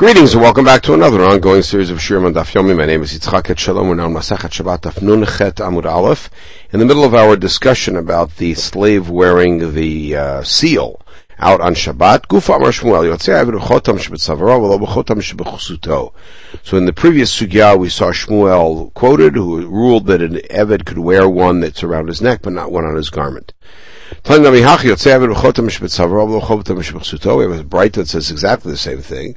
Greetings and welcome back to another ongoing series of Shirim on Daf Yomi. My name is Yitzchak Etshalom. We're now on Masachet Shabbat Daf Nun Chet Amud Aleph. In the middle of our discussion about the slave wearing the uh, seal out on Shabbat, Gufa Amar Shmuel Yotzei Aved Chotam Shebetzavaro V'lo B'chotam Shebechusuto. So in the previous sugya we saw Shmuel quoted who ruled that an Eved could wear one that's around his neck but not one on his garment. We have a Braita that says exactly the same thing.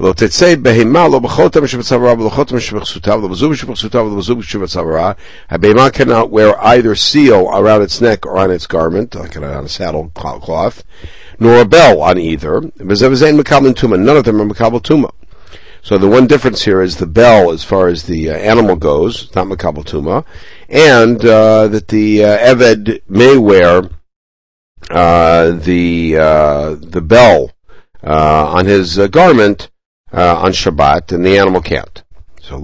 ולא תצא בהמה לא בחותם שבצווארה ולא חותם שבכסותה ולא בזוג שבכסותה ולא בזוג שבצווארה. הבהמה cannot wear either seal around its neck or on its garment, like on a saddle cloth, nor a bell on either. וזה וזה אין מקבל tuma. None of them are מקבל tuma. So the one difference here is the bell, as far as the uh, animal goes, not makabel tuma, and uh, that the uh, eved may wear uh, the uh, the bell uh, on his garment uh, on Shabbat, and the animal can't. So,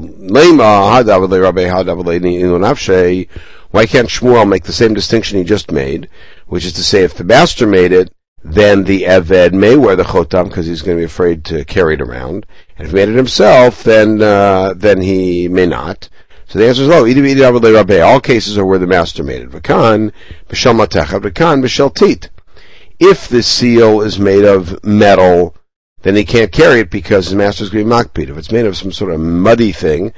why can't Shmuel make the same distinction he just made, which is to say, if the master made it, then the Eved may wear the chotam because he's going to be afraid to carry it around. And if he made it himself, then uh, then he may not. So the answer is no. All cases are where the master made it. V'kan b'shel matechad v'kan b'shel tit. If the seal is made of metal then he can't carry it because his master's going to be makpid. If it's made of some sort of muddy thing,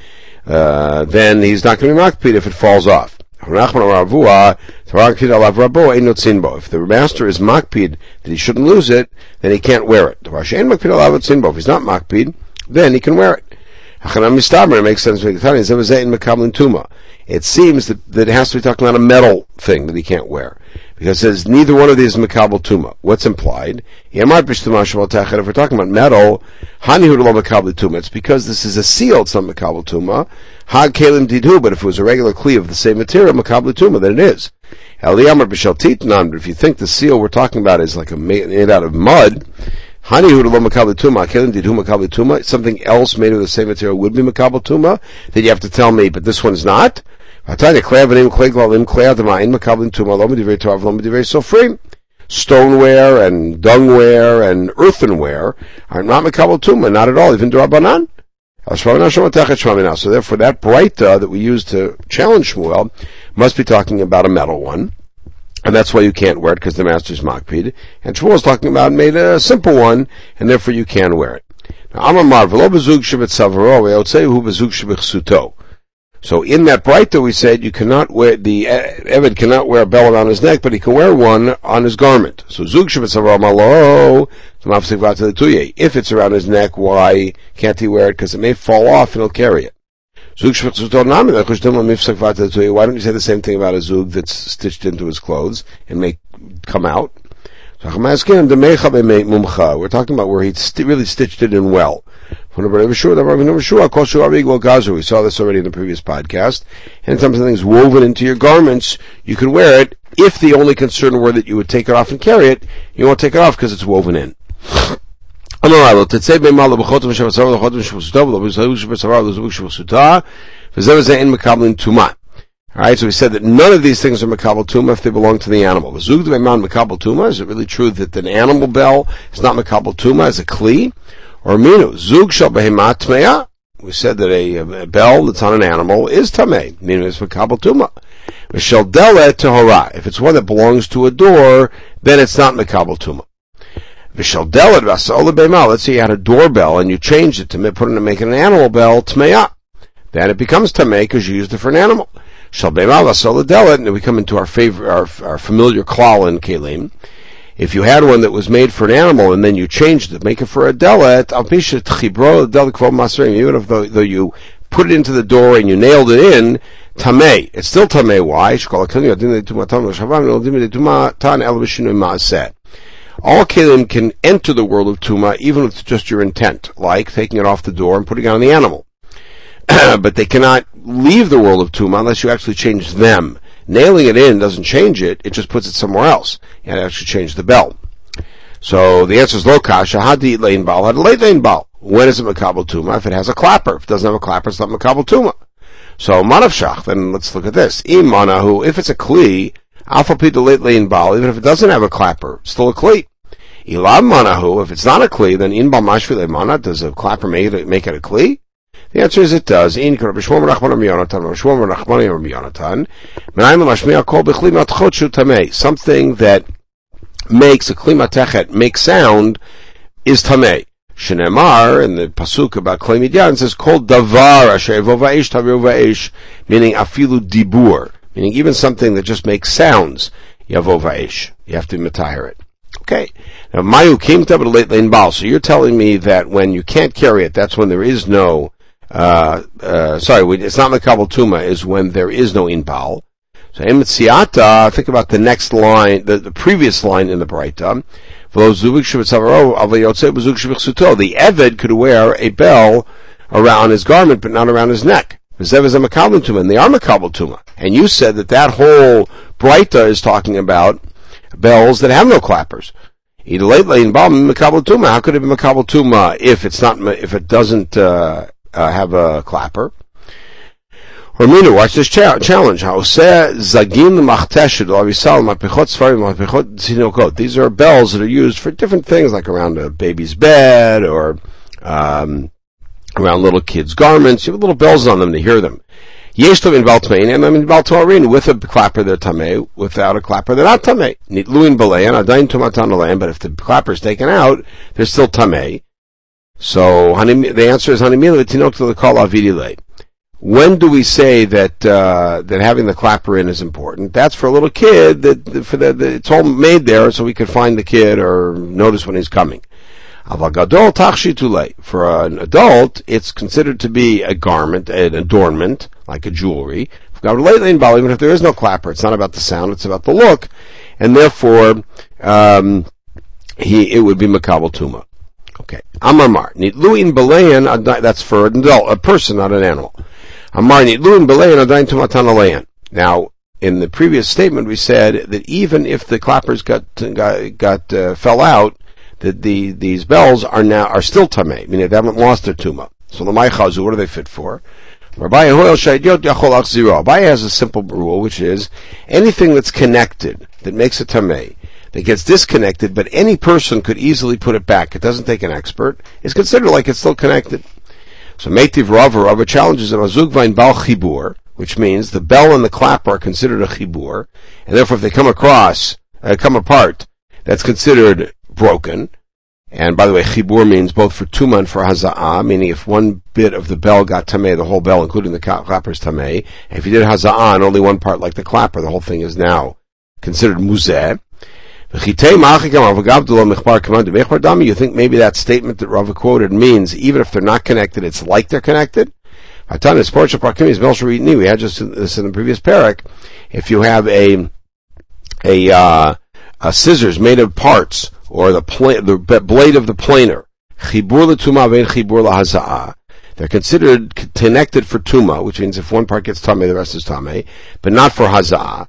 uh, then he's not going to be makpid if it falls off. If the master is makpid that he shouldn't lose it, then he can't wear it. If he's not makpid, then he can wear it. It makes sense. It seems that, that it has to be talking about a metal thing that he can't wear. Because it says neither one of these is makabel tuma. What's implied? If we're talking about metal. It's because this is a seal. It's not makabel tuma. But if it was a regular kli of the same material, makabel tuma, then it is. Eliyamar. But if you think the seal we're talking about is like a made out of mud, something else made of the same material would be makabel tuma. Then you have to tell me, but this one's not. Stoneware and dungware and earthenware are not makabel tuma, not at all, even drabanan. So therefore, that breita that we use to challenge Shmuel must be talking about a metal one. And that's why you can't wear it, because the master's makpid. And Shmuel is talking about made a simple one, and therefore you can wear it. Now, ve'otzei bezug shebechsuto. So in that Braita we said you cannot wear, the uh, Eved cannot wear a bell around his neck, but he can wear one on his garment. So Zug if it's around his neck, why can't he wear it? Because it may fall off and he'll carry it. Why don't you say the same thing about a Zug that's stitched into his clothes and may come out? We're talking about where he really stitched it in well. We saw this already in the previous podcast. Anytime something's woven into your garments, you can wear it. If the only concern were that you would take it off and carry it, you won't take it off because it's woven in. Alright, so we said that none of these things are makabel tuma if they belong to the animal. Is it really true that an animal bell is not makabel tuma as a kli? Or minu, zug shal behemat tmeya. We said that a, a, bell that's on an animal is tamei, meaning it's makabel tuma. Mishal dele tehora. If it's one that belongs to a door, then it's not makabel tuma. Vishal delet vasola behemat. Let's say you had a doorbell and you changed it to put it to make it an animal bell tmeya. Then it becomes tamei because you used it for an animal. And we come into our favorite, our, our familiar klal in kelim. If you had one that was made for an animal and then you changed it, make it for a delet, even if though, though you put it into the door and you nailed it in, tamei. It's still tamei. Why? All kelim can enter the world of tuma even with just your intent, like taking it off the door and putting it on the animal. but they cannot leave the world of Tuma unless you actually change them. Nailing it in doesn't change it, it just puts it somewhere else. And it actually change the bell. So the answer is lo kasha, hadi lane bal, had lane bal. When is it makabel tuma? If it has a clapper. If it doesn't have a clapper, it's not makabel tuma. So manav shach, then let's look at this. Imanahu, if it's a kli, alpha pita late lane bal, even if it doesn't have a clapper, still a kli. Ilam manahu, if it's not a kli, then in bal mashvi mana, does a clapper make it, make it a kli? The answer is it does. In something that makes a klima techet make sound is tamei. Shenemar in the pasuk about klei midyan says called davar asher vovaish tavir meaning afilu dibur, meaning even something that just makes sounds. Yavovaish, you have to retire it. Okay. Now mayu came to late lane bal. So you're telling me that when you can't carry it, that's when there is no. Uh, uh, sorry, it's not makabel tuma. Is when there is no inbal. So emetziata, think about the next line, the, the previous line in the Braita. The Eved could wear a bell around his garment, but not around his neck. And they are makabel tuma. And you said that that whole Braita is talking about bells that have no clappers. How could it be makabel tuma if it's not if it doesn't uh, uh, have a clapper? Ramina, watch this challenge. These are bells that are used for different things, like around a baby's bed or um, around little kids' garments. You have little bells on them to hear them. In and I'm in with a clapper they're tameh, without a clapper they're not tumatan but if the clapper is taken out, they're still tameh. So the answer is hanimila tinok to the avidile. When do we say that uh, that having the clapper in is important? That's for a little kid. That for the, the, it's all made there so we could find the kid or notice when he's coming. Avagadol tachshitule. For an adult, it's considered to be a garment, an adornment, like a jewelry. Even if there is no clapper, it's not about the sound; it's about the look, and therefore, um, he it would be makabel tuma. Okay, Amar Mar. Nitluin belayan. That's for an adult, a person, not an animal. Now, in the previous statement, we said that even if the clappers got got, got uh, fell out, that the these bells are now are still tamei, meaning they haven't lost their tuma. So the chazu, what are they fit for? Abaye has a simple rule, which is anything that's connected that makes a tamei that gets disconnected, but any person could easily put it back. It doesn't take an expert. It's considered like it's still connected. So Meitiv Rava, Rava challenges an Azugvain Bal Chibur, which means the bell and the clap are considered a Chibur, and therefore if they come across, uh, come apart, that's considered broken. And by the way, chibur means both for tuma and for haza'ah, meaning if one bit of the bell got tameh, the whole bell, including the clapper, is tameh. If you did haza'ah and only one part like the clapper, the whole thing is now considered muzeh. You think maybe that statement that Rava quoted means even if they're not connected, it's like they're connected? We had just this in the previous parak. If you have a a, uh, a scissors made of parts, or the pla- the blade of the planer, they're considered connected for tuma, which means if one part gets tame, the rest is tame, but not for haza'ah.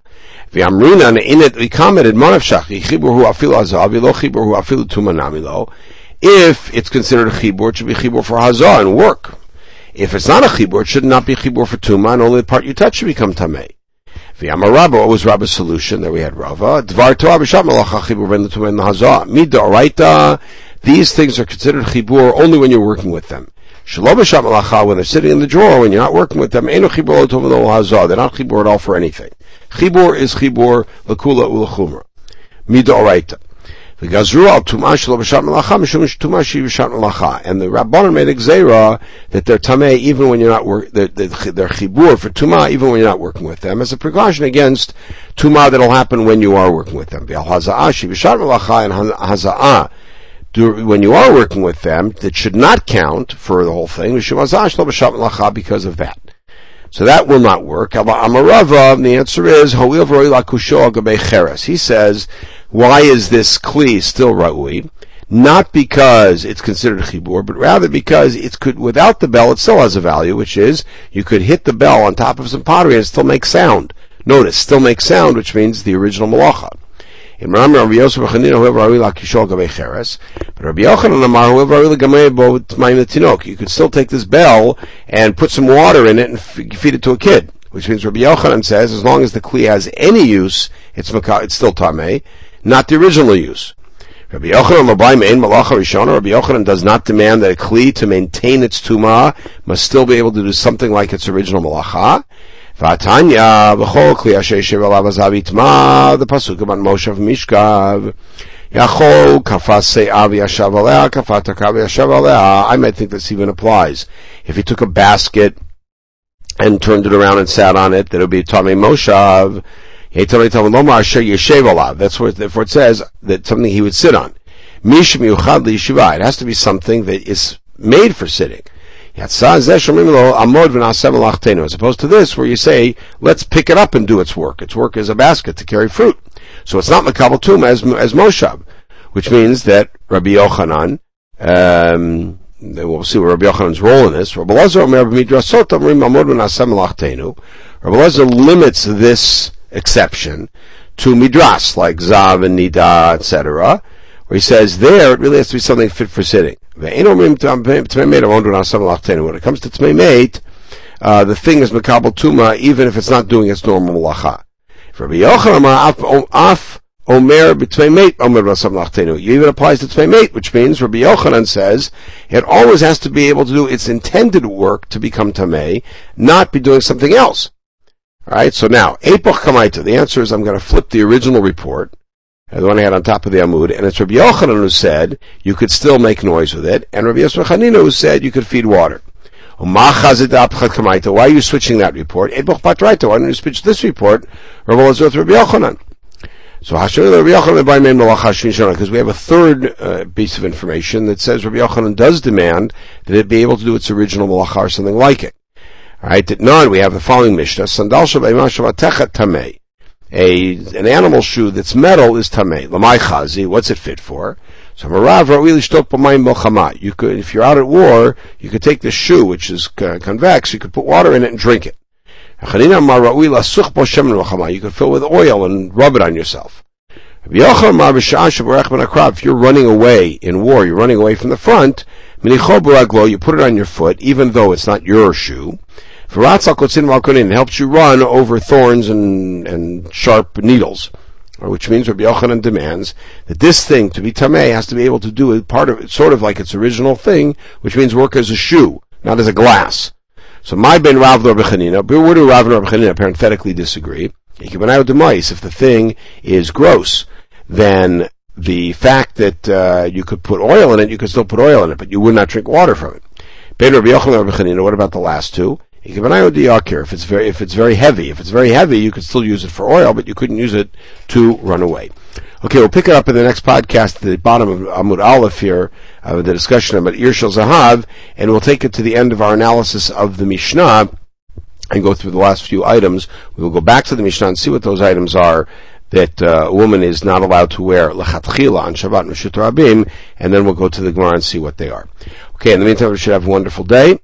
V'amrina in it commented manav shachi chibur hu afilu hazah v'lo chibur hu afilu tuma namilo. If it's considered a chibur, it should be chibur for hazah and work. If it's not a chibur, it should not be chibur for tuma, and only the part you touch should become tamei. V'amar what was Rabba's solution? There we had Rava. Dvar Torah b'shat malacha chibur ben tuma and the hazah. Midoraita. These things are considered chibur only when you're working with them. When they're sitting in the drawer, when you're not working with them. They're not chibur at all for anything. Chibur is chibur lakula ulachumra. Midoraita. And the rabbanon made a that they're tameh even when you're not work, they're, they're chibur for tumah even when you're not working with them as a precaution against tumah that'll happen when you are working with them. And haza'ah when you are working with them, that should not count for the whole thing. Because of that. So that will not work. The answer is, He says, why is this kli still ra'ui? Not because it's considered chibur, but rather because it's could, without the bell, it still has a value, which is, you could hit the bell on top of some pottery and still make sound. Notice, still makes sound, which means the original malacha. In Rami Rabbi Yosef Chanina, whoever Rawi la kishol gabe cheres, but Rabbi Yochanan Amar, whoever la gamei bo tinok. You could still take this bell and put some water in it and feed it to a kid. Which means Rabbi Yochanan says, as long as the kli has any use, it's it's still tamei, not the original use. Rabbi Yochanan Labai Mein Malacha Rishona. Rabbi Yochanan does not demand that a kli to maintain its tuma must still be able to do something like its original malacha. Vatanya v'chol kli asher alav azavitma, the pasuk about Moshe Mishkav. Yachol kafase avi yashav alea, kafata kavi yashav alea. I might think this even applies. If he took a basket and turned it around and sat on it, that would be Tomei Moshav. That's where, therefore it says that something he would sit on. It has to be something that is made for sitting. As opposed to this, where you say, let's pick it up and do its work. Its work is a basket to carry fruit. So it's not Makabal Tum as, as Moshab, which means that Rabbi Yochanan, um, we'll see what Rabbi Yochanan's role in this. Rabbi Lezer limits this exception to midras, like Zav and Nida, etc., where he says there it really has to be something fit for sitting. When it comes to Tmei Mate, uh, the thing is Makabal Tuma, even if it's not doing its normal af Omer b'tmei mate Omer even applies to tmei mate, which means Rabbi Yochanan says it always has to be able to do its intended work to become tamei, not be doing something else. All right. So now epoch kamaita. The answer is I'm going to flip the original report, the one I had on top of the Amud, and it's Rabbi Yochanan who said you could still make noise with it, and Rabbi Yosef Chanina who said you could feed water. Why are you switching that report? Why don't you switch this report? Rabbi Yochanan. So because we have a third uh, piece of information that says Rabbi Yochanan does demand that it be able to do its original malacha or something like it. All right, that none. We have the following mishnah: Sandal tamei. A an animal shoe that's metal is tamei. Lamai chazi. What's it fit for? So marav You could, if you're out at war, you could take the shoe, which is convex. You could put water in it and drink it. You could fill with oil and rub it on yourself. If you're running away in war, you're running away from the front, you put it on your foot, even though it's not your shoe. Helps you run over thorns and, and sharp needles. Which means Rabbi Yochanan demands that this thing, to be tamei, has to be able to do it part of it, sort of like its original thing, which means work as a shoe, not as a glass. So my ben Rav Rabbi Chanina, where do Rav and Rabbi Chanina parenthetically disagree? If the thing is gross, then the fact that uh, you could put oil in it, you could still put oil in it, but you would not drink water from it. Ben Rabbi Yochanan Rabbi what about the last two? If it's very if it's very heavy, if it's very heavy, you could still use it for oil, but you couldn't use it to run away. Okay, we'll pick it up in the next podcast at the bottom of Amud Aleph here, uh, the discussion about Ir Shel Zahav, and we'll take it to the end of our analysis of the Mishnah and go through the last few items. We will go back to the Mishnah and see what those items are that uh, a woman is not allowed to wear lechatchila on Shabbat Meshut Rabim, and then we'll go to the Gemara and see what they are. Okay, in the meantime, we should have a wonderful day.